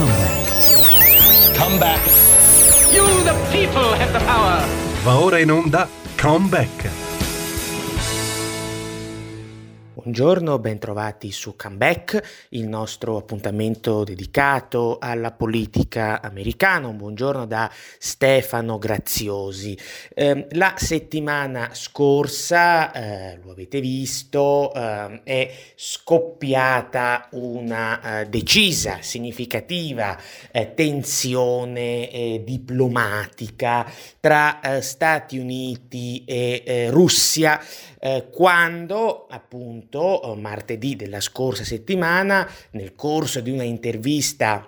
Comeback. Comeback. You, the people, have the power. Va ora in onda Comeback. Buongiorno, bentrovati su Comeback, il nostro appuntamento dedicato alla politica americana. Un buongiorno da Stefano Graziosi. Eh, la settimana scorsa, eh, lo avete visto, eh, è scoppiata una eh, decisa, significativa eh, tensione eh, diplomatica tra Stati Uniti e Russia quando appunto appunto eh, martedì della scorsa settimana nel corso di una intervista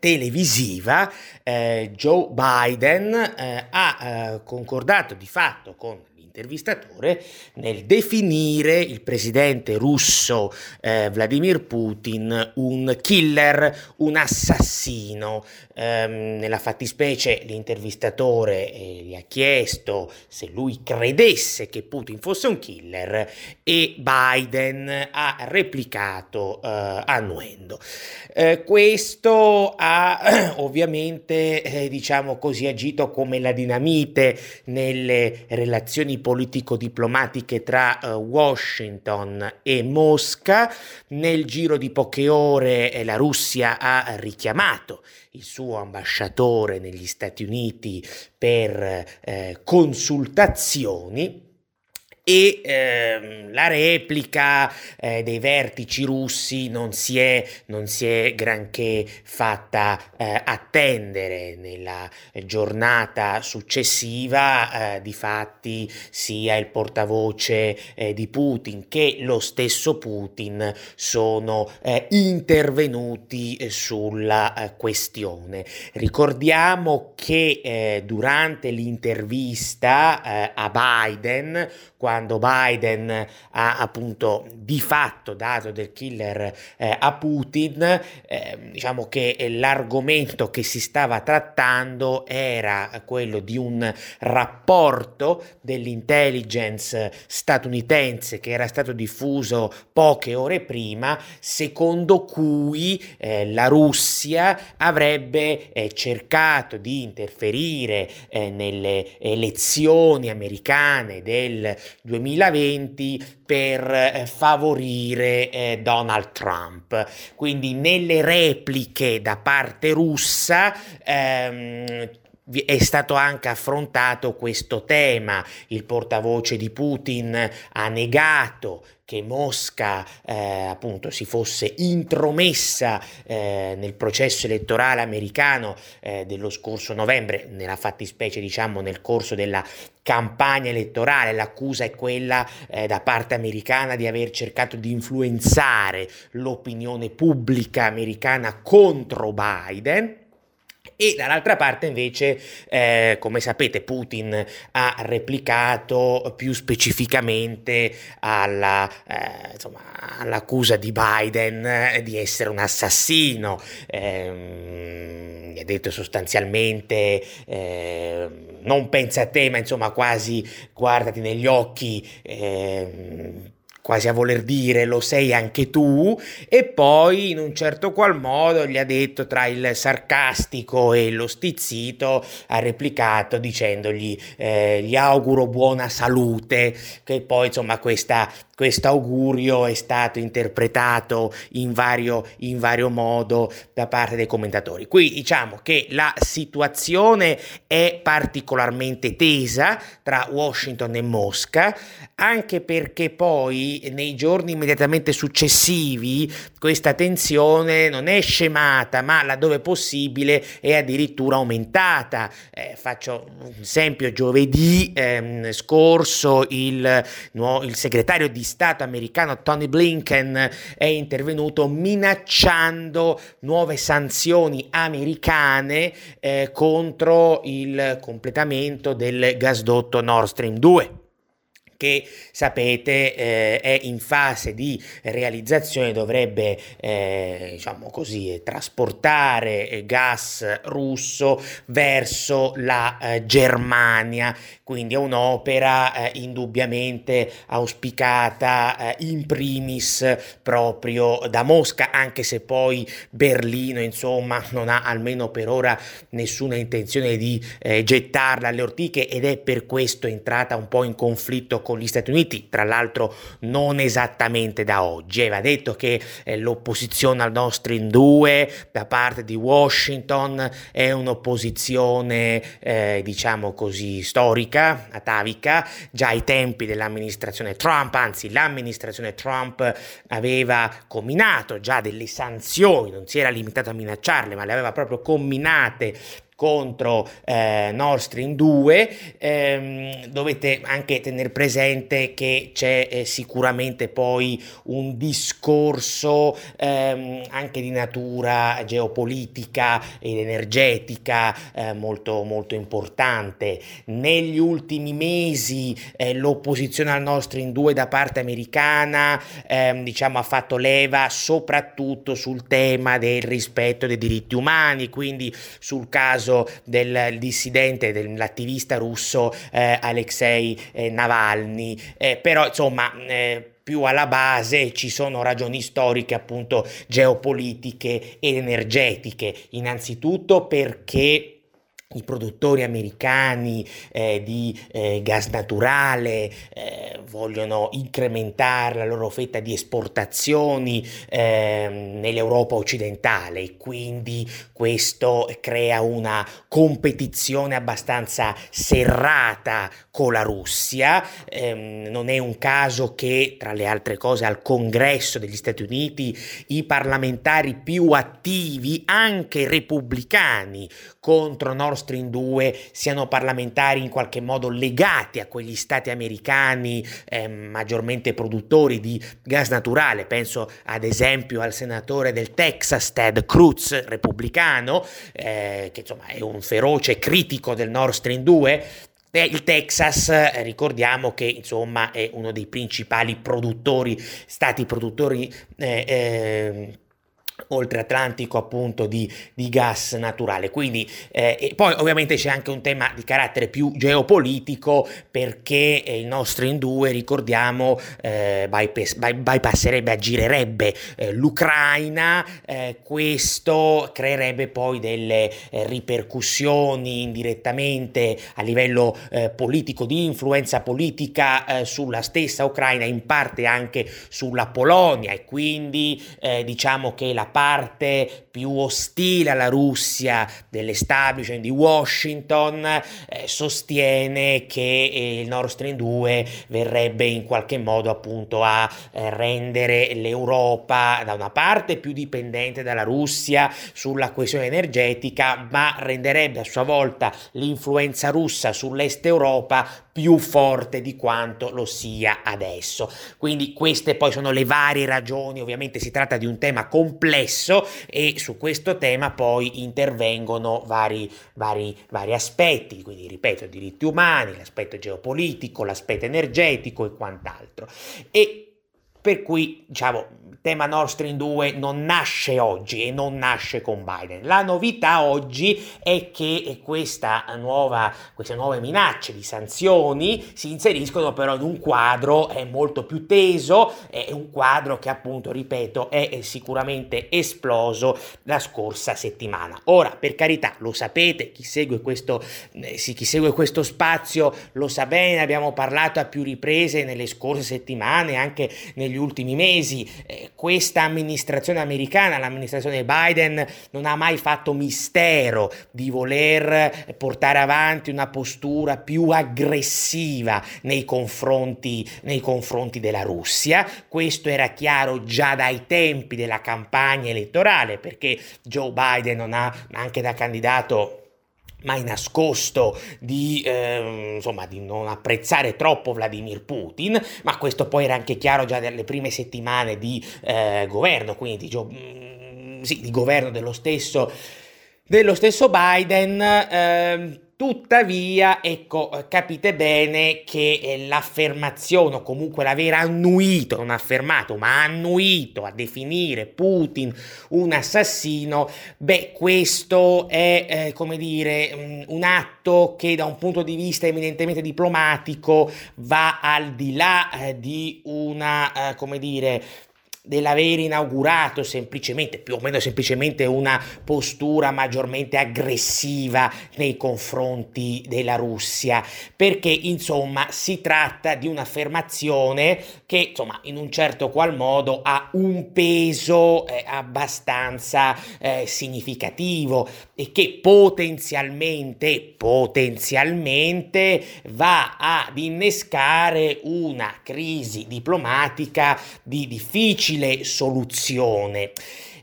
televisiva eh, Joe Biden eh, ha eh, concordato di fatto con intervistatore nel definire il presidente russo eh, Vladimir Putin un killer, un assassino. Ehm, nella fattispecie l'intervistatore eh, gli ha chiesto se lui credesse che Putin fosse un killer e Biden ha replicato eh, annuendo. Eh, questo ha ovviamente, eh, diciamo così, agito come la dinamite nelle relazioni politico-diplomatiche tra uh, Washington e Mosca. Nel giro di poche ore eh, la Russia ha richiamato il suo ambasciatore negli Stati Uniti per eh, consultazioni e ehm, la replica eh, dei vertici russi non si è, non si è granché fatta eh, attendere nella giornata successiva, eh, di fatti sia il portavoce eh, di Putin che lo stesso Putin sono eh, intervenuti eh, sulla questione. Ricordiamo che durante l'intervista a Biden, quando Biden ha appunto di fatto dato del killer eh, a Putin, eh, diciamo che l'argomento che si stava trattando era quello di un rapporto dell'intelligence statunitense che era stato diffuso poche ore prima, secondo cui eh, la Russia avrebbe eh, cercato di interferire eh, nelle elezioni americane del 2020 per eh, favorire eh, Donald Trump. Quindi nelle repliche da parte russa ehm, è stato anche affrontato questo tema. Il portavoce di Putin ha negato che Mosca eh, appunto si fosse intromessa eh, nel processo elettorale americano eh, dello scorso novembre, nella fattispecie diciamo nel corso della campagna elettorale, l'accusa è quella eh, da parte americana di aver cercato di influenzare l'opinione pubblica americana contro Biden e dall'altra parte invece, eh, come sapete, Putin ha replicato più specificamente alla, eh, insomma, all'accusa di Biden eh, di essere un assassino. Eh, ha detto sostanzialmente eh, non pensa a te, ma insomma quasi guardati negli occhi ehm, quasi a voler dire lo sei anche tu, e poi in un certo qual modo gli ha detto tra il sarcastico e lo stizzito, ha replicato dicendogli eh, gli auguro buona salute, che poi insomma questa questo augurio è stato interpretato in vario, in vario modo da parte dei commentatori. Qui diciamo che la situazione è particolarmente tesa tra Washington e Mosca, anche perché poi nei giorni immediatamente successivi questa tensione non è scemata, ma laddove possibile è addirittura aumentata. Eh, faccio un esempio, giovedì ehm, scorso il, no, il segretario di Stato americano Tony Blinken è intervenuto minacciando nuove sanzioni americane eh, contro il completamento del gasdotto Nord Stream 2 che sapete eh, è in fase di realizzazione, dovrebbe eh, diciamo così, trasportare gas russo verso la eh, Germania, quindi è un'opera eh, indubbiamente auspicata eh, in primis proprio da Mosca, anche se poi Berlino insomma non ha almeno per ora nessuna intenzione di eh, gettarla alle ortiche ed è per questo entrata un po' in conflitto con gli Stati Uniti, tra l'altro non esattamente da oggi. Aveva detto che eh, l'opposizione al Nord Stream 2 da parte di Washington è un'opposizione, eh, diciamo così, storica, atavica, già ai tempi dell'amministrazione Trump, anzi l'amministrazione Trump aveva combinato già delle sanzioni, non si era limitato a minacciarle, ma le aveva proprio combinate contro eh, Nord Stream 2, ehm, dovete anche tenere presente che c'è eh, sicuramente poi un discorso ehm, anche di natura geopolitica ed energetica eh, molto, molto importante. Negli ultimi mesi eh, l'opposizione al Nord Stream 2 da parte americana ehm, diciamo, ha fatto leva soprattutto sul tema del rispetto dei diritti umani, quindi sul caso caso del dissidente, dell'attivista russo eh, Alexei eh, Navalny, eh, però insomma eh, più alla base ci sono ragioni storiche appunto geopolitiche ed energetiche, innanzitutto perché i produttori americani eh, di eh, gas naturale eh, vogliono incrementare la loro fetta di esportazioni ehm, nell'Europa occidentale e quindi questo crea una competizione abbastanza serrata con la Russia. Ehm, non è un caso che tra le altre cose al congresso degli Stati Uniti i parlamentari più attivi, anche repubblicani, contro Nord Stream 2 siano parlamentari in qualche modo legati a quegli stati americani eh, maggiormente produttori di gas naturale. Penso ad esempio al senatore del Texas Ted Cruz, repubblicano, eh, che insomma è un feroce critico del Nord Stream 2, il Texas, eh, ricordiamo che insomma è uno dei principali produttori, stati produttori eh, eh, oltre Atlantico appunto di, di, gas naturale. Quindi eh, poi ovviamente c'è anche un tema di carattere più geopolitico perché eh, il nostro in due ricordiamo eh, bypass, by, bypasserebbe aggirerebbe eh, l'Ucraina eh, questo creerebbe poi delle eh, ripercussioni indirettamente a livello politico di influenza politica sulla stessa Ucraina in parte anche sulla Polonia. E quindi diciamo che la parte più ostile alla Russia dell'establishment di Washington eh, sostiene che eh, il Nord Stream 2 verrebbe in qualche modo appunto a eh, rendere l'Europa da una parte più dipendente dalla Russia sulla questione energetica, ma renderebbe a sua volta l'influenza russa sull'est Europa più forte di quanto lo sia adesso. Quindi queste poi sono le varie ragioni, ovviamente si tratta di un tema complesso e su questo tema poi intervengono vari, vari, vari aspetti, quindi ripeto, diritti umani, l'aspetto geopolitico, l'aspetto energetico e quant'altro. E per cui, diciamo, tema Nord Stream 2 non nasce oggi e non nasce con Biden. La novità oggi è che nuova, queste nuove minacce di sanzioni si inseriscono però in un quadro molto più teso, è un quadro che appunto, ripeto, è sicuramente esploso la scorsa settimana. Ora, per carità, lo sapete, chi segue questo, eh, chi segue questo spazio lo sa bene, abbiamo parlato a più riprese nelle scorse settimane, anche negli ultimi mesi. Eh, questa amministrazione americana, l'amministrazione Biden, non ha mai fatto mistero di voler portare avanti una postura più aggressiva nei confronti, nei confronti della Russia. Questo era chiaro già dai tempi della campagna elettorale, perché Joe Biden non ha anche da candidato mai nascosto di, eh, insomma, di non apprezzare troppo Vladimir Putin, ma questo poi era anche chiaro già nelle prime settimane di eh, governo, quindi di, mm, sì, di governo dello stesso, dello stesso Biden. Eh, Tuttavia, ecco, eh, capite bene che eh, l'affermazione, o comunque l'aver annuito, non affermato, ma annuito a definire Putin un assassino, beh, questo è, eh, come dire, un atto che da un punto di vista eminentemente diplomatico va al di là eh, di una, eh, come dire, dell'aver inaugurato semplicemente, più o meno semplicemente, una postura maggiormente aggressiva nei confronti della Russia, perché insomma si tratta di un'affermazione che insomma in un certo qual modo ha un peso eh, abbastanza eh, significativo e che potenzialmente, potenzialmente va ad innescare una crisi diplomatica di difficile facile soluzione.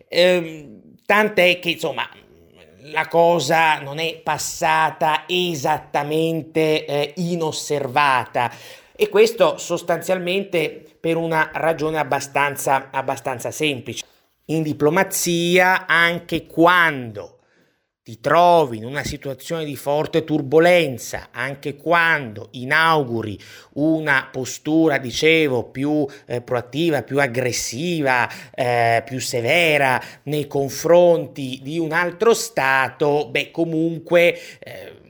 Eh, tant'è che insomma la cosa non è passata esattamente eh, inosservata e questo sostanzialmente per una ragione abbastanza, abbastanza semplice. In diplomazia, anche quando ti trovi in una situazione di forte turbolenza, anche quando inauguri una postura, dicevo, più eh, proattiva, più aggressiva, eh, più severa nei confronti di un altro Stato, beh, comunque... Eh,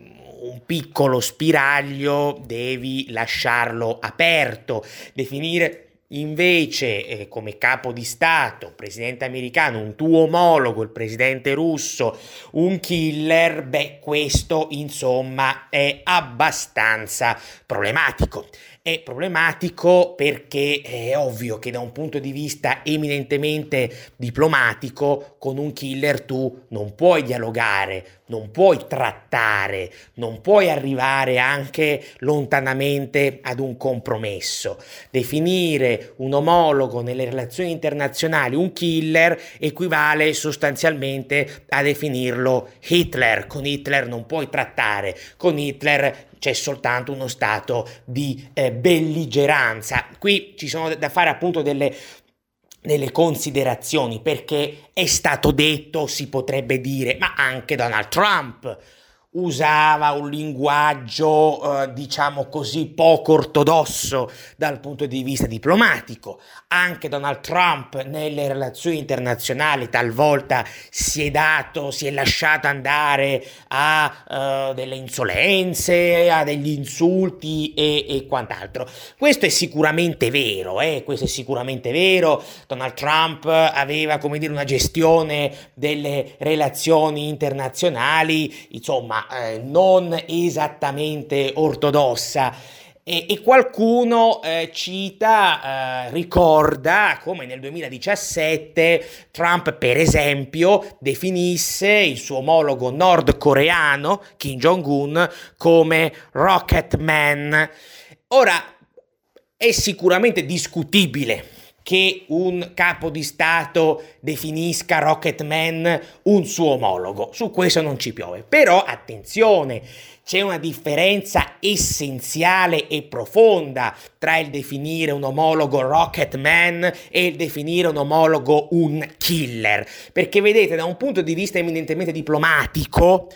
un piccolo spiraglio devi lasciarlo aperto, definire invece eh, come capo di Stato, presidente americano, un tuo omologo, il presidente russo, un killer, beh, questo insomma è abbastanza problematico. È problematico perché è ovvio che da un punto di vista eminentemente diplomatico con un killer tu non puoi dialogare, non puoi trattare, non puoi arrivare anche lontanamente ad un compromesso. Definire un omologo nelle relazioni internazionali un killer equivale sostanzialmente a definirlo Hitler. Con Hitler non puoi trattare, con Hitler c'è soltanto uno stato di eh, belligeranza. Qui ci sono da fare appunto delle, delle considerazioni perché è stato detto, si potrebbe dire, ma anche Donald Trump usava un linguaggio, eh, diciamo così, poco ortodosso dal punto di vista diplomatico. Anche Donald Trump nelle relazioni internazionali talvolta si è dato, si è lasciato andare a uh, delle insolenze, a degli insulti e, e, quant'altro. Questo è sicuramente vero, eh? questo è sicuramente vero. Donald Trump aveva, come dire, una gestione delle relazioni internazionali, insomma, eh, non esattamente ortodossa. E, e qualcuno eh, cita, eh, ricorda come nel 2017 Trump, per esempio, definisse il suo omologo nordcoreano, Kim Jong-un, come Rocket Man. Ora, è sicuramente discutibile che un capo di Stato definisca Rocketman un suo omologo. Su questo non ci piove. Però attenzione, c'è una differenza essenziale e profonda tra il definire un omologo Rocketman e il definire un omologo un killer. Perché vedete, da un punto di vista eminentemente diplomatico,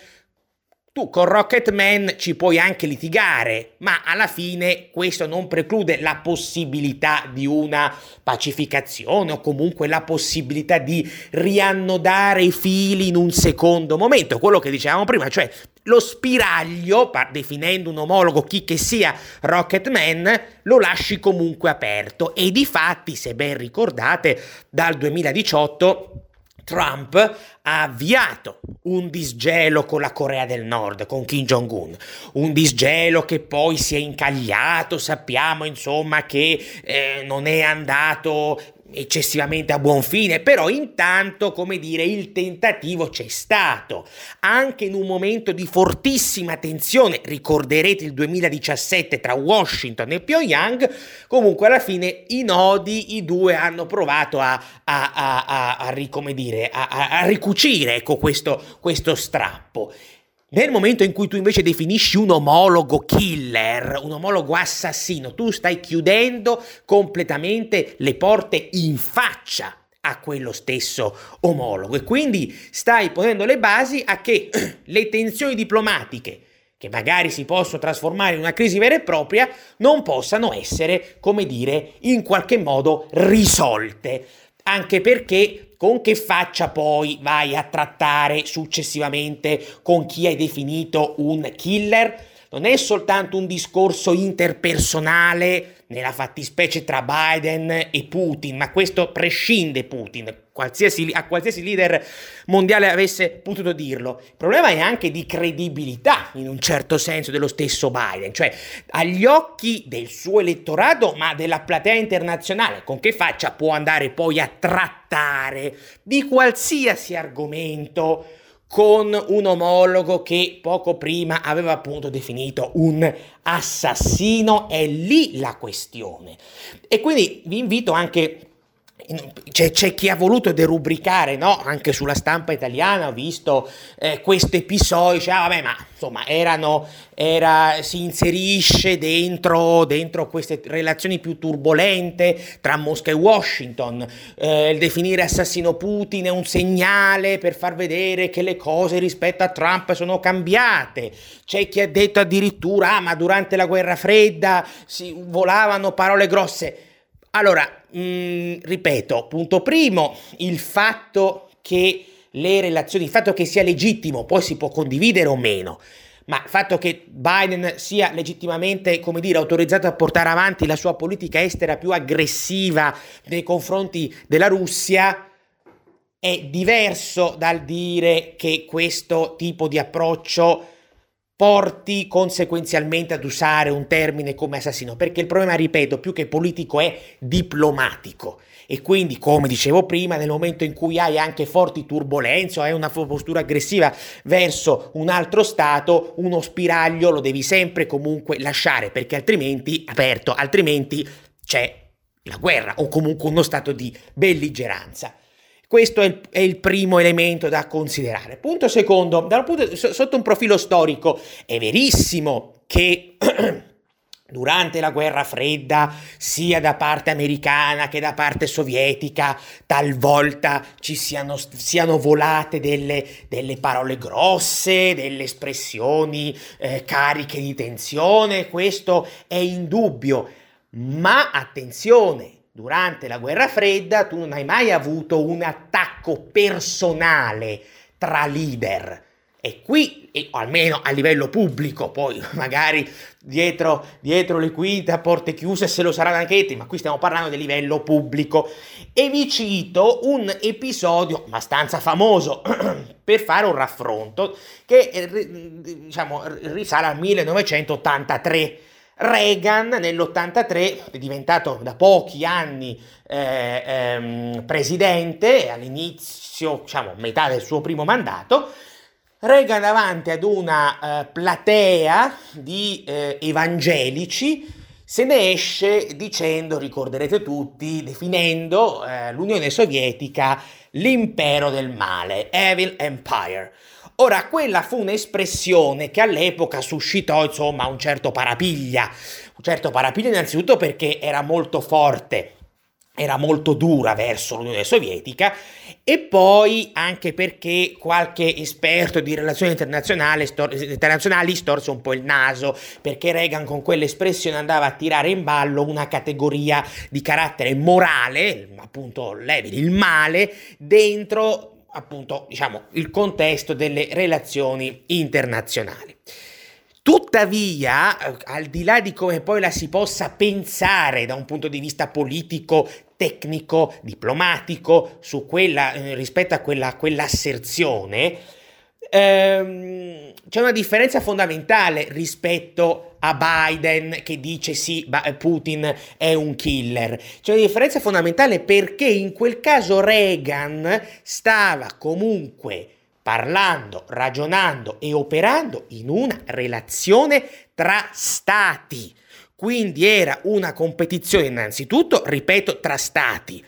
tu con Rocketman ci puoi anche litigare, ma alla fine questo non preclude la possibilità di una pacificazione o comunque la possibilità di riannodare i fili in un secondo momento, quello che dicevamo prima, cioè lo spiraglio, definendo un omologo chi che sia Rocketman, lo lasci comunque aperto. E di fatti, se ben ricordate, dal 2018 Trump ha avviato un disgelo con la Corea del Nord, con Kim Jong-un, un disgelo che poi si è incagliato, sappiamo insomma che eh, non è andato eccessivamente a buon fine, però intanto, come dire, il tentativo c'è stato, anche in un momento di fortissima tensione, ricorderete il 2017 tra Washington e Pyongyang, comunque alla fine i nodi, i due hanno provato a, a, a, a, a, dire, a, a ricucire ecco, questo, questo strappo. Nel momento in cui tu invece definisci un omologo killer, un omologo assassino, tu stai chiudendo completamente le porte in faccia a quello stesso omologo e quindi stai ponendo le basi a che le tensioni diplomatiche che magari si possono trasformare in una crisi vera e propria, non possano essere, come dire, in qualche modo risolte. Anche perché con che faccia poi vai a trattare successivamente con chi hai definito un killer? Non è soltanto un discorso interpersonale nella fattispecie tra Biden e Putin, ma questo prescinde Putin, qualsiasi, a qualsiasi leader mondiale avesse potuto dirlo. Il problema è anche di credibilità, in un certo senso, dello stesso Biden, cioè agli occhi del suo elettorato, ma della platea internazionale, con che faccia può andare poi a trattare di qualsiasi argomento con un omologo che poco prima aveva appunto definito un assassino, è lì la questione. E quindi vi invito anche c'è, c'è, chi ha voluto derubricare, no? anche sulla stampa italiana ho visto eh, questo episodio, cioè, ah, vabbè, ma insomma, erano, era, si inserisce dentro, dentro, queste relazioni più turbolente tra Mosca e Washington. Eh, il definire assassino Putin è un segnale per far vedere che le cose rispetto a Trump sono cambiate. C'è chi ha detto addirittura, ah, ma durante la guerra fredda si volavano parole grosse. Allora, mh, mm, ripeto, punto primo, il fatto che le relazioni, il fatto che sia legittimo, poi si può condividere o meno, ma il fatto che Biden sia legittimamente, come dire, autorizzato a portare avanti la sua politica estera più aggressiva nei confronti della Russia è diverso dal dire che questo tipo di approccio porti conseguenzialmente ad usare un termine come assassino, perché il problema, ripeto, più che politico è diplomatico. E quindi, come dicevo prima, nel momento in cui hai anche forti turbulenze o hai una postura aggressiva verso un altro Stato, uno spiraglio lo devi sempre comunque lasciare, perché altrimenti, aperto, altrimenti c'è la guerra o comunque uno stato di belligeranza. Questo è il, è il, primo elemento da considerare. Punto secondo, punto, sotto un profilo storico, è verissimo che durante la guerra fredda, sia da parte americana che da parte sovietica, talvolta ci siano, siano volate delle, delle, parole grosse, delle espressioni eh, cariche di tensione, questo è indubbio. Ma attenzione, durante la guerra fredda tu non hai mai avuto un attacco personale tra leader. E qui, o almeno a livello pubblico, poi magari dietro, dietro le quinte a porte chiuse se lo saranno anche te, ma qui stiamo parlando del livello pubblico. E vi cito un episodio abbastanza famoso per fare un raffronto che eh, diciamo, risale al 1983 Reagan nell'83 è diventato da pochi anni eh, ehm, presidente, all'inizio, diciamo, metà del suo primo mandato, Reagan davanti ad una eh, platea di eh, evangelici se ne esce dicendo, ricorderete tutti, definendo eh, l'Unione Sovietica l'impero del male, Evil Empire. Ora, quella fu un'espressione che all'epoca suscitò, insomma, un certo parapiglia. Un certo parapiglia innanzitutto perché era molto forte, era molto dura verso l'Unione Sovietica e poi anche perché qualche esperto di relazioni internazionali, stor- internazionali storse un po' il naso perché Reagan con quell'espressione andava a tirare in ballo una categoria di carattere morale, appunto il male, dentro appunto diciamo il contesto delle relazioni internazionali. Tuttavia, al di là di come poi la si possa pensare da un punto di vista politico, tecnico, diplomatico, su quella, eh, rispetto a quella, quell'asserzione, ehm, c'è una differenza fondamentale rispetto a Biden che dice sì, Putin è un killer. C'è una differenza fondamentale perché in quel caso Reagan stava comunque parlando, ragionando e operando in una relazione tra stati. Quindi era una competizione innanzitutto, ripeto, tra stati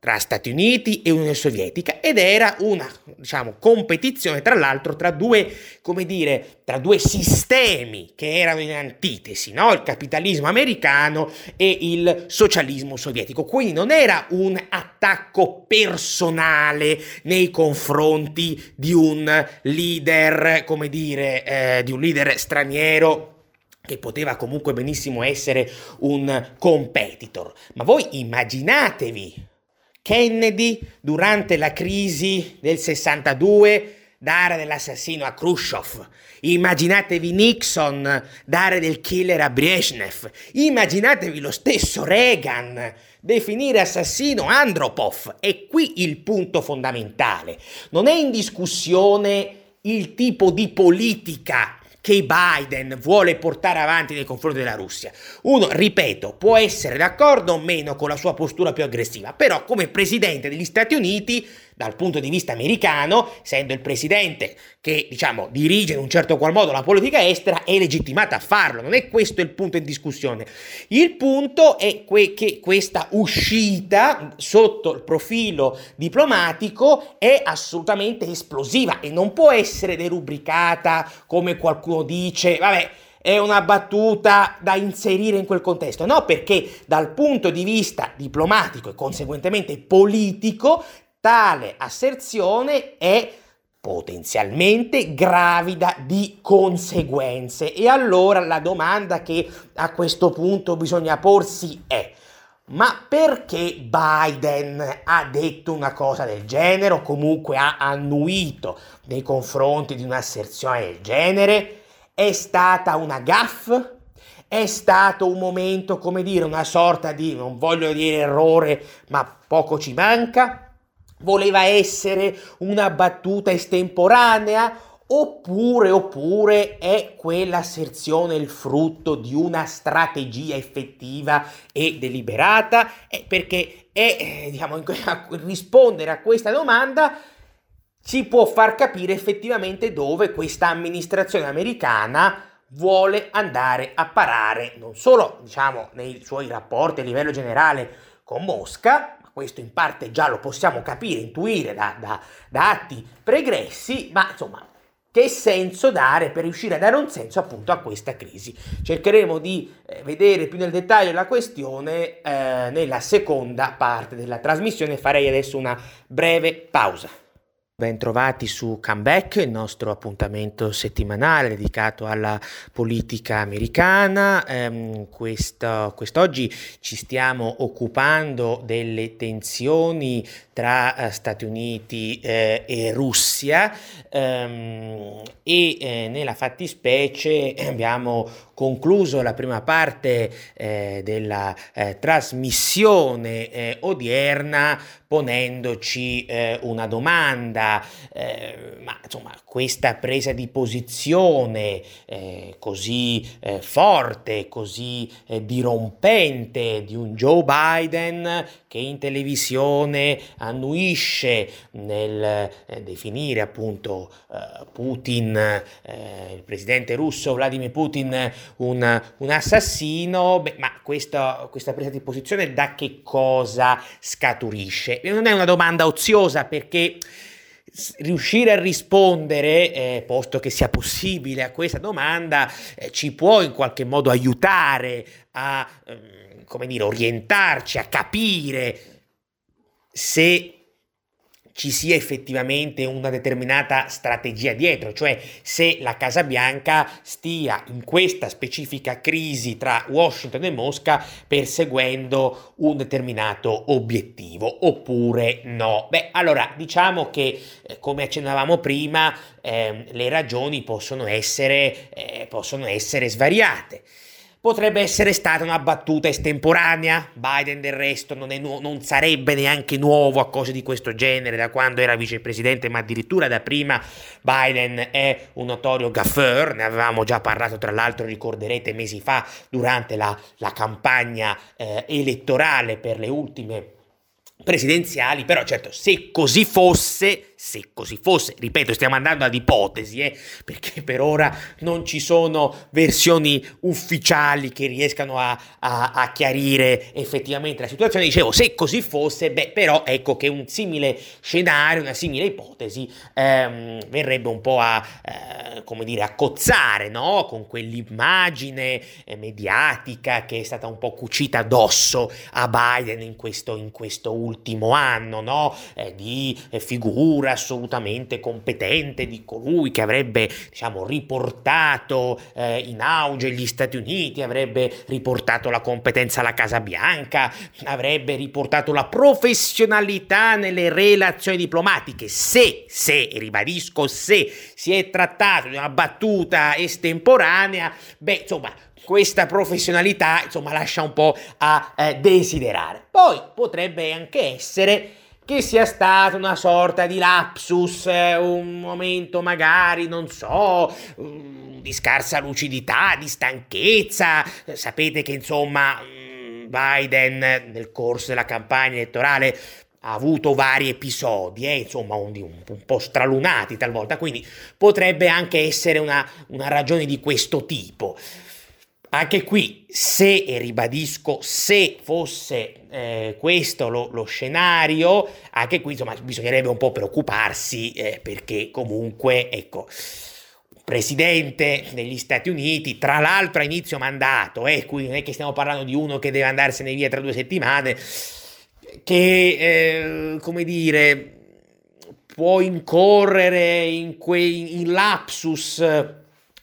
tra Stati Uniti e Unione Sovietica ed era una, diciamo, competizione tra l'altro tra due, dire, tra due sistemi che erano in antitesi, no? Il capitalismo americano e il socialismo sovietico. Quindi non era un attacco personale nei confronti di un leader, come dire, eh, di un leader straniero che poteva comunque benissimo essere un competitor. Ma voi immaginatevi Kennedy durante la crisi del 62 dare dell'assassino a Khrushchev. Immaginatevi Nixon dare del killer a Brezhnev. Immaginatevi lo stesso Reagan definire assassino Andropov. E qui il punto fondamentale. Non è in discussione il tipo di politica che Biden vuole portare avanti nei confronti della Russia. Uno, ripeto, può essere d'accordo o meno con la sua postura più aggressiva, però come presidente degli Stati Uniti dal punto di vista americano, essendo il presidente che, diciamo, dirige in un certo qual modo la politica estera, è legittimata a farlo. Non è questo il punto in discussione. Il punto è que- che questa uscita sotto il profilo diplomatico è assolutamente esplosiva e non può essere derubricata come qualcuno dice, vabbè, è una battuta da inserire in quel contesto. No, perché dal punto di vista diplomatico e conseguentemente politico tale asserzione è potenzialmente gravida di conseguenze. E allora la domanda che a questo punto bisogna porsi è ma perché Biden ha detto una cosa del genere o comunque ha annuito nei confronti di un'asserzione del genere? È stata una gaffe? È stato un momento, come dire, una sorta di, non voglio dire errore, ma poco ci manca? Voleva essere una battuta estemporanea oppure, oppure è quell'asserzione il frutto di una strategia effettiva e deliberata? Eh, perché è, eh, diciamo, rispondere a questa domanda ci può far capire effettivamente dove questa amministrazione americana vuole andare a parare non solo diciamo nei suoi rapporti a livello generale con Mosca questo in parte già lo possiamo capire, intuire da, da, da atti pregressi, ma insomma che senso dare per riuscire a dare un senso appunto a questa crisi. Cercheremo di eh, vedere più nel dettaglio la questione eh, nella seconda parte della trasmissione. Farei adesso una breve pausa. Bentrovati su Comeback, il nostro appuntamento settimanale dedicato alla politica americana. Ehm, questo, quest'oggi ci stiamo occupando delle tensioni tra eh, Stati Uniti eh, e Russia ehm, e eh, nella fattispecie abbiamo concluso la prima parte eh, della eh, trasmissione eh, odierna ponendoci eh, una domanda, eh, ma insomma questa presa di posizione eh, così forte, così dirompente di un Joe Biden che in televisione annuisce nel definire appunto Putin, il presidente russo Vladimir Putin, un, un assassino, beh, ma questa, questa presa di posizione da che cosa scaturisce? Non è una domanda oziosa perché riuscire a rispondere, eh, posto che sia possibile a questa domanda, eh, ci può in qualche modo aiutare a, eh, come dire, orientarci, a capire se ci sia effettivamente una determinata strategia dietro, cioè se la Casa Bianca stia in questa specifica crisi tra Washington e Mosca perseguendo un determinato obiettivo oppure no. Beh, allora diciamo che eh, come accennavamo prima, eh, le ragioni possono essere, eh, possono essere svariate. Potrebbe essere stata una battuta estemporanea, Biden del resto non, nu- non, sarebbe neanche nuovo a cose di questo genere da quando era vicepresidente, ma addirittura da prima Biden è un notorio gaffeur, ne avevamo già parlato tra l'altro, ricorderete mesi fa durante la, la campagna eh, elettorale per le ultime presidenziali, però certo se così fosse se così fosse, ripeto, stiamo andando ad ipotesi, eh, perché per ora non ci sono versioni ufficiali che riescano a, a, a, chiarire effettivamente la situazione. Dicevo, se così fosse, beh, però ecco che un simile scenario, una simile ipotesi ehm, verrebbe un po' a, eh, come dire, a cozzare, no? Con quell'immagine eh, mediatica che è stata un po' cucita addosso a Biden in questo, in questo ultimo anno, no? Eh, di eh, figura assolutamente competente di colui che avrebbe diciamo, riportato eh, in auge gli Stati Uniti, avrebbe riportato la competenza alla Casa Bianca, avrebbe riportato la professionalità nelle relazioni diplomatiche. Se, se, ribadisco, se si è trattato di una battuta estemporanea, beh, insomma, questa professionalità insomma lascia un po' a eh, desiderare. Poi potrebbe anche essere che sia stata una sorta di lapsus, eh, un momento magari, non so, mm, di scarsa lucidità, di stanchezza. Sapete che insomma mm, Biden nel corso della campagna elettorale ha avuto vari episodi, eh, insomma, un, un, un, po' stralunati talvolta, quindi potrebbe anche essere una, una ragione di questo tipo. Anche qui, se, e ribadisco, se fosse eh, questo lo, lo, scenario, anche qui insomma bisognerebbe un po' preoccuparsi eh, perché comunque, ecco, presidente degli Stati Uniti, tra l'altro a inizio mandato, eh, qui non è che stiamo parlando di uno che deve andarsene via tra due settimane, che, eh, come dire, può incorrere in, quei, in lapsus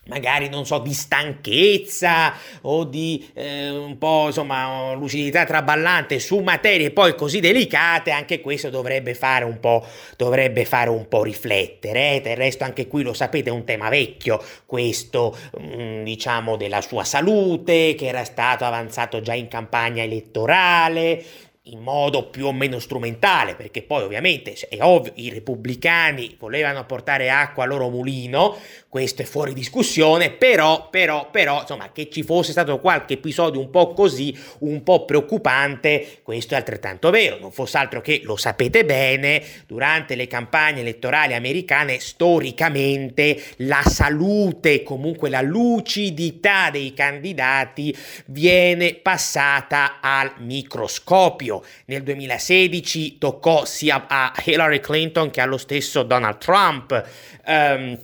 magari non so, di stanchezza o di eh, un po' insomma lucidità traballante su materie poi così delicate, anche questo dovrebbe fare un po', dovrebbe fare un po' riflettere. Eh? Del resto anche qui lo sapete è un tema vecchio, questo mh, mm, diciamo della sua salute che era stato avanzato già in campagna elettorale, in modo più o meno strumentale, perché poi ovviamente è ovvio i repubblicani volevano portare acqua al loro mulino, questo è fuori discussione, però, però, però, insomma, che ci fosse stato qualche episodio un po' così, un po' preoccupante, questo è altrettanto vero, non fosse altro che, lo sapete bene, durante le campagne elettorali americane, storicamente, la salute, comunque la lucidità dei candidati viene passata al microscopio. Nel 2016 toccò sia a Hillary Clinton che allo stesso Donald Trump. Um,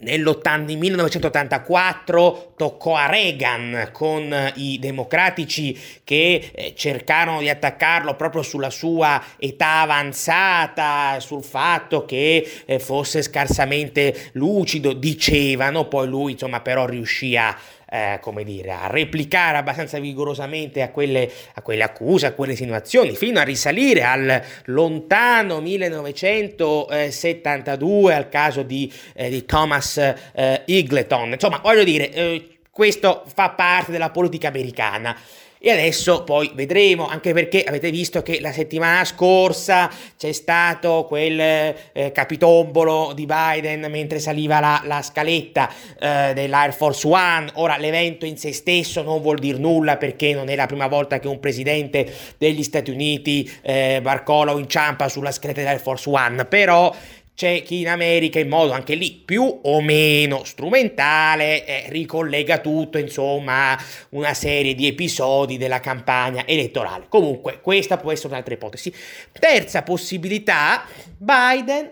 nel 1984 toccò a Reagan con i democratici che eh, cercarono di attaccarlo proprio sulla sua età avanzata, sul fatto che eh, fosse scarsamente lucido, dicevano, poi lui insomma però riuscì a eh, come dire, a replicare abbastanza vigorosamente a quelle, a quelle accuse, a quelle insinuazioni, fino a risalire al lontano 1972, al caso di, eh, di Thomas eh, Eagleton. Insomma, voglio dire, eh, questo fa parte della politica americana. E adesso poi vedremo, anche perché avete visto che la settimana scorsa c'è stato quel eh, capitombolo di Biden mentre saliva la, la scaletta eh, dell'Air Force One. Ora l'evento in sé stesso non vuol dire nulla perché non è la prima volta che un presidente degli Stati Uniti eh, barcola o inciampa sulla scaletta dell'Air Force One, però c'è chi in America in modo anche lì più o meno strumentale eh, ricollega tutto insomma una serie di episodi della campagna elettorale. Comunque questa può essere un'altra ipotesi. Terza possibilità, Biden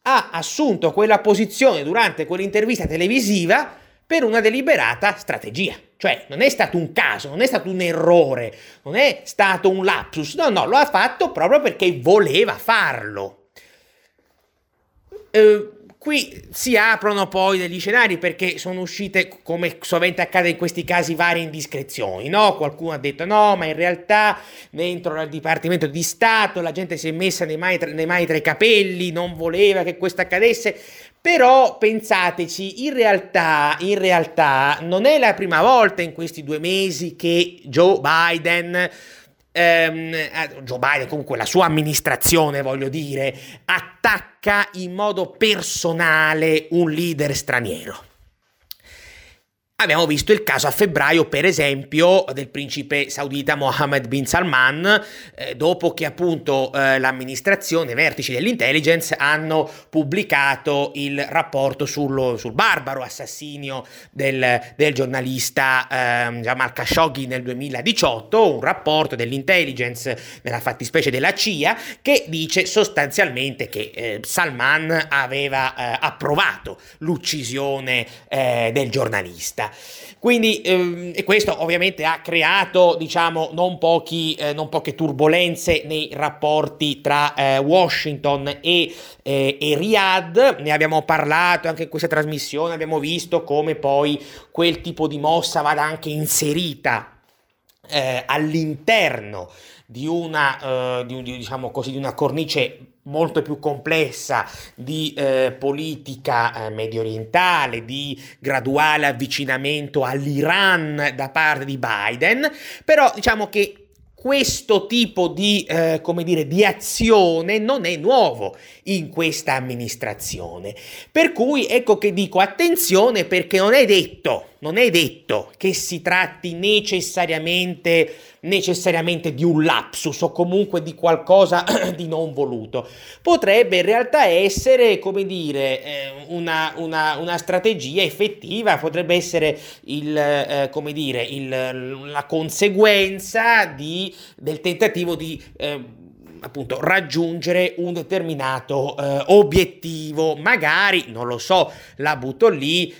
ha assunto quella posizione durante quell'intervista televisiva per una deliberata strategia. Cioè non è stato un caso, non è stato un errore, non è stato un lapsus, no, no, lo ha fatto proprio perché voleva farlo. Eh, qui si aprono poi degli scenari perché sono uscite, come sovente accade in questi casi, varie indiscrezioni. No? Qualcuno ha detto no, ma in realtà dentro il Dipartimento di Stato la gente si è messa nei mani, tra, nei mani tra i capelli, non voleva che questo accadesse. Però pensateci, in realtà, in realtà non è la prima volta in questi due mesi che Joe Biden ehm, eh, Joe Biden, comunque la sua amministrazione, voglio dire, attacca in modo personale un leader straniero. Abbiamo visto il caso a febbraio, per esempio, del principe saudita Mohammed bin Salman, eh, dopo che appunto eh, l'amministrazione, i vertici dell'intelligence hanno pubblicato il rapporto sullo, sul barbaro assassinio del, del giornalista eh, Jamal Khashoggi nel 2018, un rapporto dell'intelligence, nella fattispecie della CIA, che dice sostanzialmente che eh, Salman aveva eh, approvato l'uccisione eh, del giornalista. Quindi ehm, e questo ovviamente ha creato diciamo non, pochi, eh, non poche turbulenze nei rapporti tra eh, Washington e, eh, e Riyadh, ne abbiamo parlato anche in questa trasmissione, abbiamo visto come poi quel tipo di mossa vada anche inserita eh, all'interno di una, eh, di, diciamo così, di una cornice molto più complessa di eh, politica eh, medio orientale, di graduale avvicinamento all'Iran da parte di Biden, però diciamo che questo tipo di, eh, come dire, di azione non è nuovo in questa amministrazione. Per cui ecco che dico attenzione perché non è detto, non è detto che si tratti necessariamente, necessariamente di un lapsus o comunque di qualcosa di non voluto. Potrebbe in realtà essere, come dire, eh, una, una, una, strategia effettiva, potrebbe essere il, eh, come dire, il, la conseguenza di, del tentativo di... Eh, appunto raggiungere un determinato eh, obiettivo, magari, non lo so, la butto lì,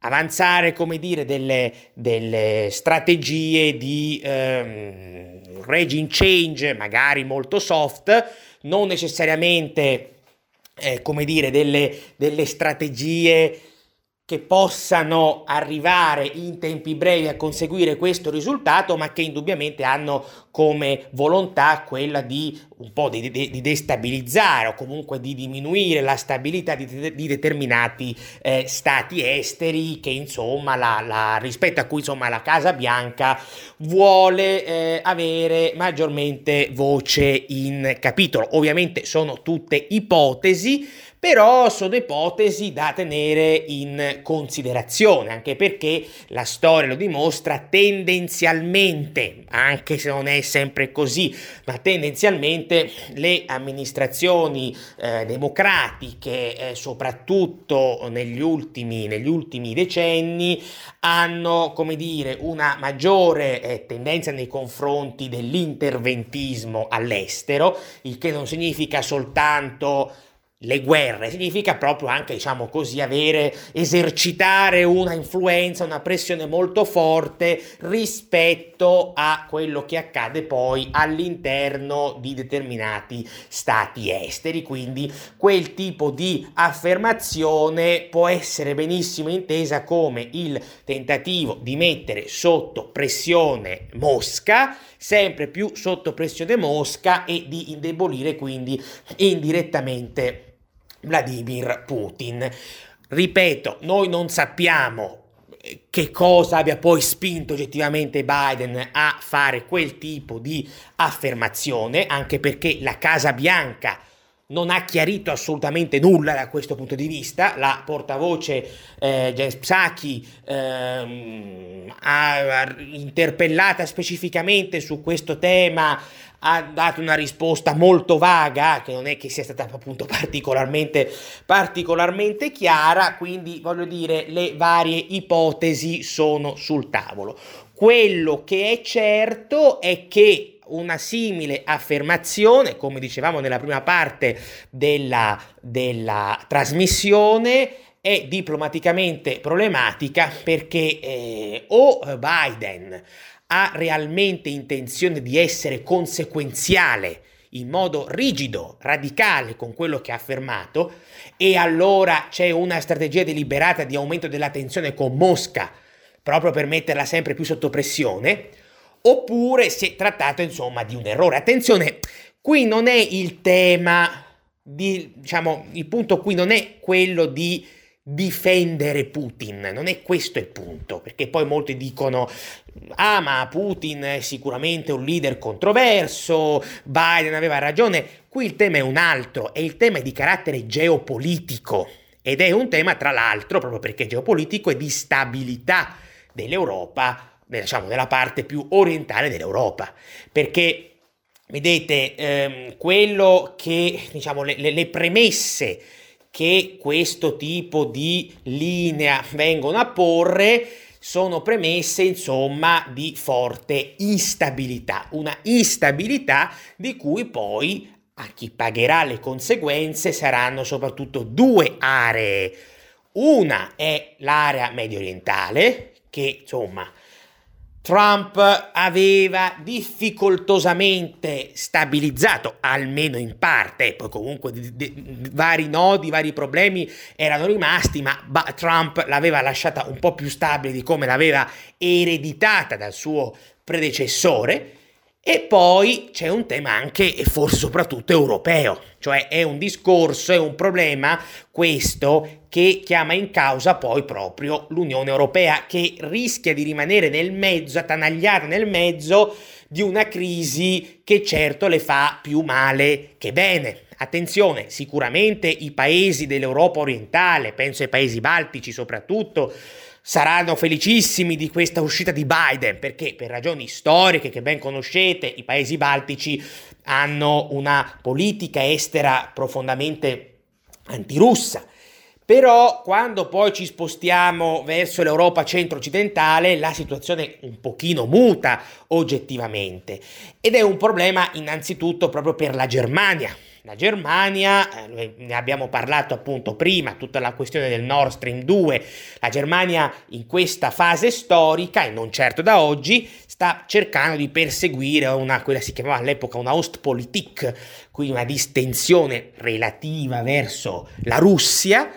avanzare, come dire, delle, delle strategie di ehm, regime change, magari molto soft, non necessariamente, eh, come dire, delle, delle strategie che possano arrivare in tempi brevi a conseguire questo risultato, ma che indubbiamente hanno come volontà quella di un po' di, di, di destabilizzare o comunque di diminuire la stabilità di, di determinati eh, stati esteri che insomma la, la, rispetto a cui insomma la Casa Bianca vuole eh, avere maggiormente voce in capitolo. Ovviamente sono tutte ipotesi però sono ipotesi da tenere in considerazione, anche perché la storia lo dimostra tendenzialmente, anche se non è sempre così, ma tendenzialmente le amministrazioni eh, democratiche, eh, soprattutto negli ultimi, negli ultimi decenni, hanno, come dire, una maggiore eh, tendenza nei confronti dell'interventismo all'estero, il che non significa soltanto le guerre, significa proprio anche, diciamo così, avere, esercitare una influenza, una pressione molto forte rispetto a quello che accade poi all'interno di determinati stati esteri. Quindi quel tipo di affermazione può essere benissimo intesa come il tentativo di mettere sotto pressione Mosca, sempre più sotto pressione Mosca e di indebolire quindi indirettamente Vladimir Putin. Ripeto, noi non sappiamo eh, che cosa abbia poi spinto oggettivamente Biden a fare quel tipo di affermazione, anche perché la Casa Bianca non ha chiarito assolutamente nulla da questo punto di vista. La portavoce eh, James Psaki eh, ha interpellata specificamente su questo tema ha dato una risposta molto vaga, che non è che sia stata appunto particolarmente, particolarmente chiara, quindi voglio dire le varie ipotesi sono sul tavolo. Quello che è certo è che una simile affermazione, come dicevamo nella prima parte della, della trasmissione, è diplomaticamente problematica perché eh, o Biden ha realmente intenzione di essere conseguenziale in modo rigido, radicale con quello che ha affermato e allora c'è una strategia deliberata di aumento della tensione con Mosca proprio per metterla sempre più sotto pressione, oppure si è trattato insomma di un errore. Attenzione, qui non è il tema di, diciamo, il punto qui non è quello di difendere Putin, non è questo il punto, perché poi molti dicono ah ma Putin è sicuramente un leader controverso, Biden aveva ragione, qui il tema è un altro, e il tema è di carattere geopolitico ed è un tema tra l'altro, proprio perché geopolitico, e di stabilità dell'Europa, diciamo nella parte più orientale dell'Europa, perché vedete ehm, quello che diciamo le, le, le premesse che questo tipo di linea vengono a porre sono premesse insomma di forte instabilità, una instabilità di cui poi a chi pagherà le conseguenze saranno soprattutto due aree. Una è l'area medio orientale, che insomma Trump aveva difficoltosamente stabilizzato, almeno in parte, poi comunque di, di, vari nodi, vari problemi erano rimasti, ma ba- Trump l'aveva lasciata un po' più stabile di come l'aveva ereditata dal suo predecessore. E poi c'è un tema anche e forse soprattutto europeo, cioè è un discorso, è un problema questo che chiama in causa poi proprio l'Unione Europea che rischia di rimanere nel mezzo, attanagliata nel mezzo di una crisi che certo le fa più male che bene. Attenzione, sicuramente i paesi dell'Europa orientale, penso ai paesi baltici soprattutto, saranno felicissimi di questa uscita di Biden perché per ragioni storiche che ben conoscete i paesi baltici hanno una politica estera profondamente antirussa. Però quando poi ci spostiamo verso l'Europa centro-occidentale la situazione un pochino muta oggettivamente. Ed è un problema innanzitutto proprio per la Germania. La Germania, eh, ne abbiamo parlato appunto prima, tutta la questione del Nord Stream 2, la Germania in questa fase storica, e non certo da oggi, sta cercando di perseguire una, quella si chiamava all'epoca una Ostpolitik, quindi una distensione relativa verso la Russia,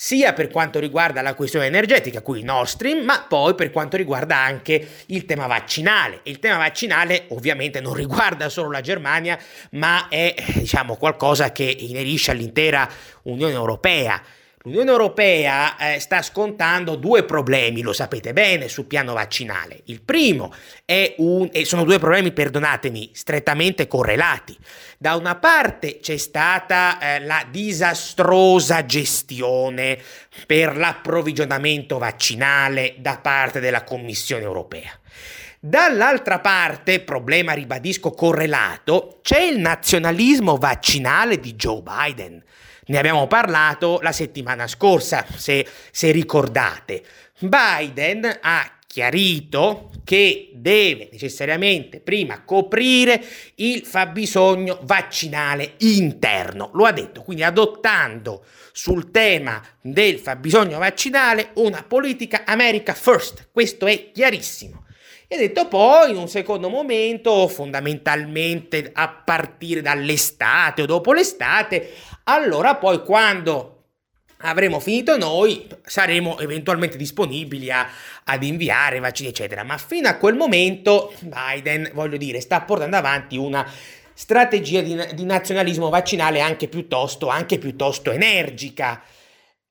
sia per quanto riguarda la questione energetica, qui Nord Stream, ma poi per quanto riguarda anche il tema vaccinale. Il tema vaccinale ovviamente non riguarda solo la Germania, ma è diciamo qualcosa che inerisce all'intera Unione Europea. L'Unione Europea eh, sta scontando due problemi, lo sapete bene, sul piano vaccinale. Il primo è un, e sono due problemi, perdonatemi, strettamente correlati. Da una parte c'è stata eh, la disastrosa gestione per l'approvvigionamento vaccinale da parte della Commissione Europea. Dall'altra parte, problema ribadisco correlato, c'è il nazionalismo vaccinale di Joe Biden. Ne abbiamo parlato la settimana scorsa, se, se ricordate. Biden ha chiarito che deve necessariamente prima coprire il fabbisogno vaccinale interno. Lo ha detto, quindi adottando sul tema del fabbisogno vaccinale una politica America First. Questo è chiarissimo. E detto poi in un secondo momento, fondamentalmente a partire dall'estate o dopo l'estate, allora poi quando avremo finito noi, saremo eventualmente disponibili a, ad inviare vaccini, eccetera. Ma fino a quel momento Biden, voglio dire, sta portando avanti una strategia di, di nazionalismo vaccinale anche piuttosto, anche piuttosto energica.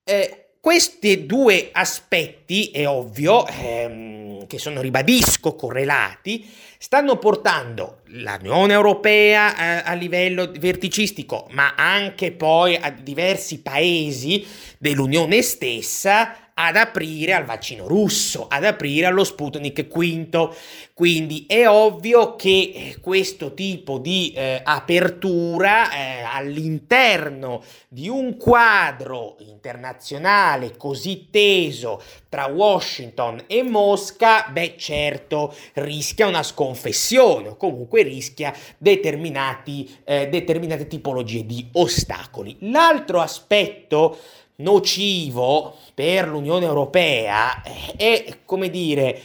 Eh, questi due aspetti, è ovvio, ehm, che sono, ribadisco, correlati, stanno portando l'Unione Europea eh, a livello verticistico, ma anche poi a diversi paesi dell'Unione stessa ad aprire al vaccino russo, ad aprire allo Sputnik V. Quindi è ovvio che eh, questo tipo di eh, apertura eh, all'interno di un quadro internazionale così teso tra Washington e Mosca, beh certo rischia una sconfessione o comunque rischia eh, determinate tipologie di ostacoli. L'altro aspetto nocivo per l'Unione Europea è, come dire,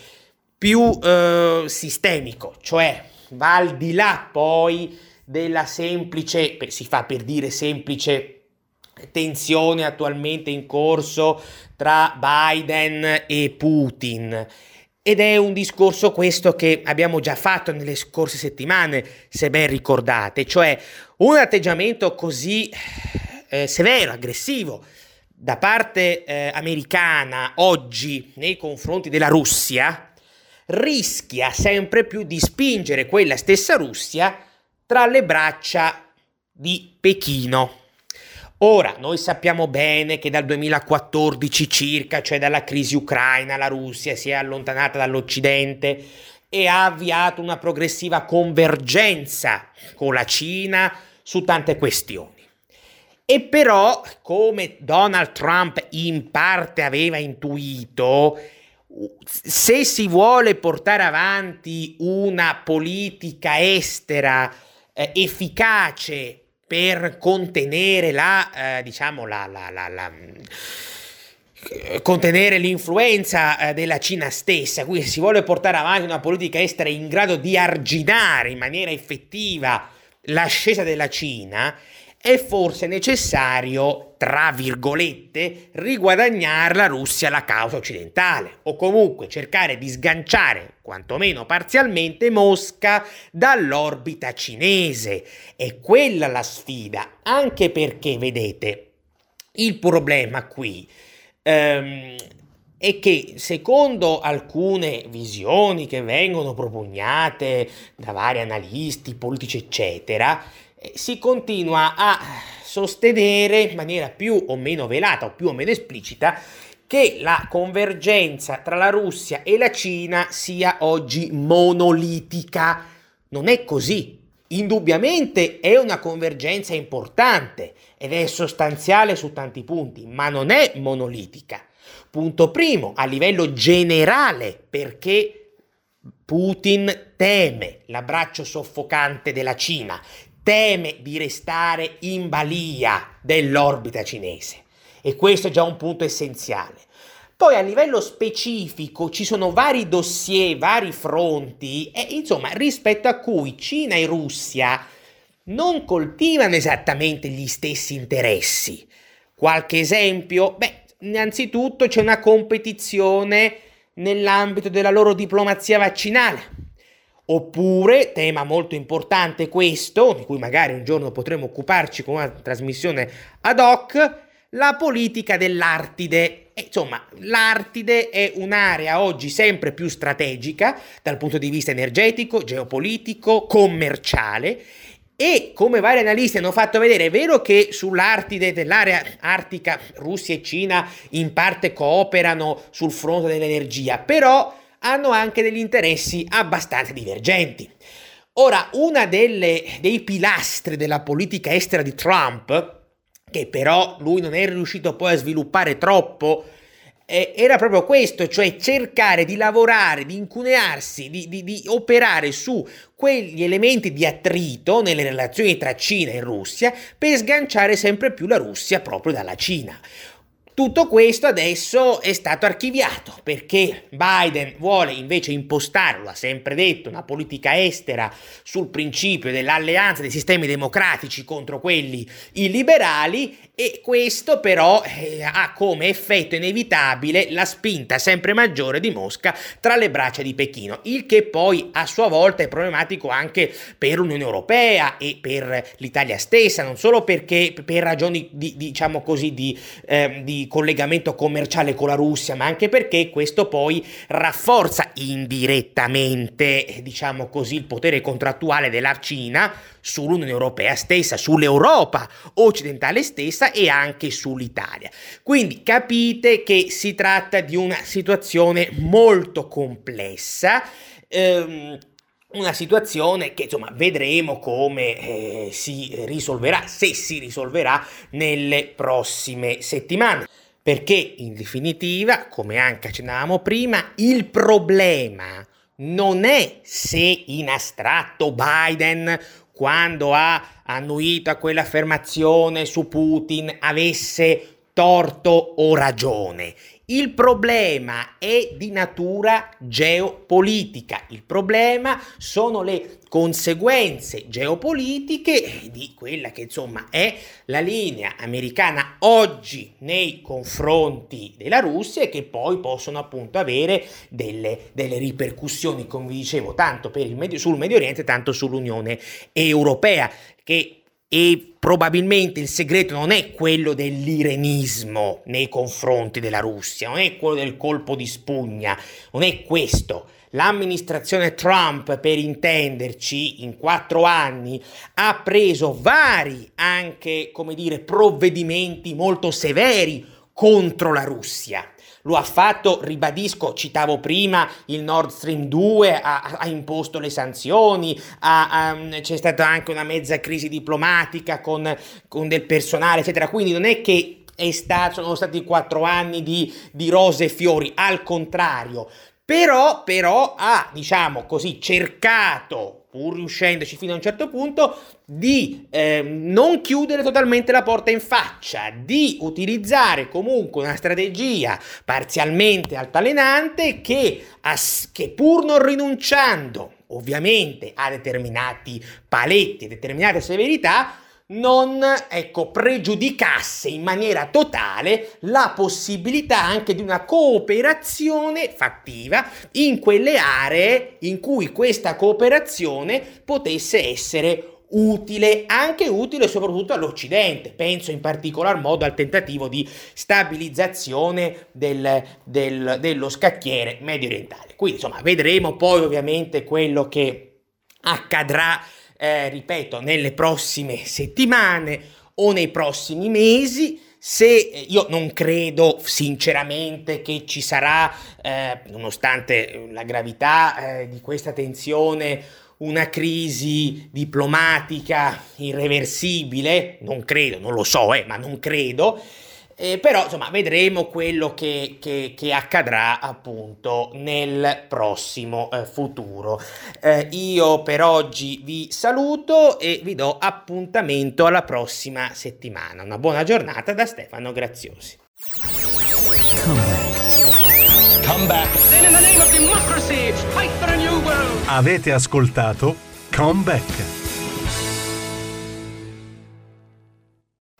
più eh, sistemico, cioè va al di là poi della semplice, si fa per dire semplice tensione attualmente in corso tra Biden e Putin. Ed è un discorso questo che abbiamo già fatto nelle scorse settimane, se ben ricordate, cioè un atteggiamento così eh, severo, aggressivo da parte eh, americana oggi nei confronti della Russia rischia sempre più di spingere quella stessa Russia tra le braccia di Pechino. Ora, noi sappiamo bene che dal 2014 circa, cioè dalla crisi ucraina, la Russia si è allontanata dall'Occidente e ha avviato una progressiva convergenza con la Cina su tante questioni. E però, come Donald Trump in parte aveva intuito, se si vuole portare avanti una politica estera eh, efficace per contenere la, eh, diciamo, la, la, la, la eh, contenere l'influenza eh, della Cina stessa, quindi se si vuole portare avanti una politica estera in grado di arginare in maniera effettiva l'ascesa della Cina, è forse necessario, tra virgolette, riguadagnare la Russia alla causa occidentale, o comunque cercare di sganciare, quantomeno parzialmente, Mosca dall'orbita cinese. È quella la sfida, anche perché, vedete, il problema qui ehm, è che secondo alcune visioni che vengono propugnate da vari analisti politici, eccetera, si continua a sostenere in maniera più o meno velata o più o meno esplicita che la convergenza tra la Russia e la Cina sia oggi monolitica. Non è così. Indubbiamente è una convergenza importante ed è sostanziale su tanti punti, ma non è monolitica. Punto primo, a livello generale, perché Putin teme l'abbraccio soffocante della Cina, teme di restare in balia dell'orbita cinese e questo è già un punto essenziale. Poi a livello specifico ci sono vari dossier, vari fronti, e, insomma, rispetto a cui Cina e Russia non coltivano esattamente gli stessi interessi. Qualche esempio? Beh, innanzitutto c'è una competizione nell'ambito della loro diplomazia vaccinale. Oppure, tema molto importante questo, di cui magari un giorno potremo occuparci con una trasmissione ad hoc, la politica dell'Artide. insomma, l'Artide è un'area oggi sempre più strategica dal punto di vista energetico, geopolitico, commerciale e come vari analisti hanno fatto vedere, è vero che sull'Artide dell'area artica Russia e Cina in parte cooperano sul fronte dell'energia, però hanno anche degli interessi abbastanza divergenti. Ora, una dei pilastri della politica estera di Trump, che però lui non è riuscito poi a sviluppare troppo, eh, era proprio questo, cioè cercare di lavorare, di incunearsi, di, di, di operare su quegli elementi di attrito nelle relazioni tra Cina e Russia per sganciare sempre più la Russia proprio dalla Cina. Tutto questo adesso è stato archiviato perché Biden vuole invece impostare, lo ha sempre detto, una politica estera sul principio dell'alleanza dei sistemi democratici contro quelli illiberali e questo però eh, ha come effetto inevitabile la spinta sempre maggiore di Mosca tra le braccia di Pechino, il che poi a sua volta è problematico anche per l'Unione Europea e per l'Italia stessa, non solo perché per ragioni di, diciamo così di, eh, di collegamento commerciale con la Russia, ma anche perché questo poi rafforza indirettamente, diciamo così, il potere contrattuale della Cina sull'Unione Europea stessa, sull'Europa occidentale stessa e anche sull'Italia. Quindi capite che si tratta di una situazione molto complessa. Ehm, una situazione che insomma vedremo come eh, si risolverà, se si risolverà nelle prossime settimane. Perché in definitiva, come anche accennavamo prima, il problema non è se in astratto Biden quando ha annuito a quell'affermazione su Putin avesse torto o ragione. Il problema è di natura geopolitica, il problema sono le conseguenze geopolitiche di quella che insomma è la linea americana oggi nei confronti della Russia e che poi possono appunto avere delle, delle ripercussioni, come vi dicevo, tanto Medio, sul Medio Oriente, tanto sull'Unione Europea, che e probabilmente il segreto non è quello dell'irenismo nei confronti della Russia, non è quello del colpo di spugna, non è questo. L'amministrazione Trump, per intenderci, in quattro anni ha preso vari anche, come dire, provvedimenti molto severi contro la Russia. Lo ha fatto, ribadisco, citavo prima il Nord Stream 2, ha, ha imposto le sanzioni, ha, ha, c'è stata anche una mezza crisi diplomatica con, con del personale, eccetera. Quindi non è che stato, sono stati quattro anni di, di rose e fiori, al contrario. Però, però ha, diciamo così, cercato pur riuscendoci fino a un certo punto, di eh, non chiudere totalmente la porta in faccia, di utilizzare comunque una strategia parzialmente altalenante che, as- che pur non rinunciando ovviamente a determinati paletti, determinate severità, non ecco, pregiudicasse in maniera totale la possibilità anche di una cooperazione fattiva in quelle aree in cui questa cooperazione potesse essere utile, anche utile soprattutto all'Occidente. Penso in particolar modo al tentativo di stabilizzazione del, del, dello scacchiere medio orientale. Quindi insomma vedremo poi ovviamente quello che accadrà eh, ripeto, nelle prossime settimane o nei prossimi mesi. Se eh, io non credo sinceramente che ci sarà, eh, nonostante la gravità eh, di questa tensione, una crisi diplomatica irreversibile, non credo, non lo so, eh, ma non credo. Eh, però insomma vedremo quello che, che, che, accadrà appunto nel prossimo eh, futuro. Eh, io per oggi vi saluto e vi do appuntamento alla prossima settimana. Una buona giornata da Stefano Graziosi. Come back. Come back. Avete ascoltato Come Back.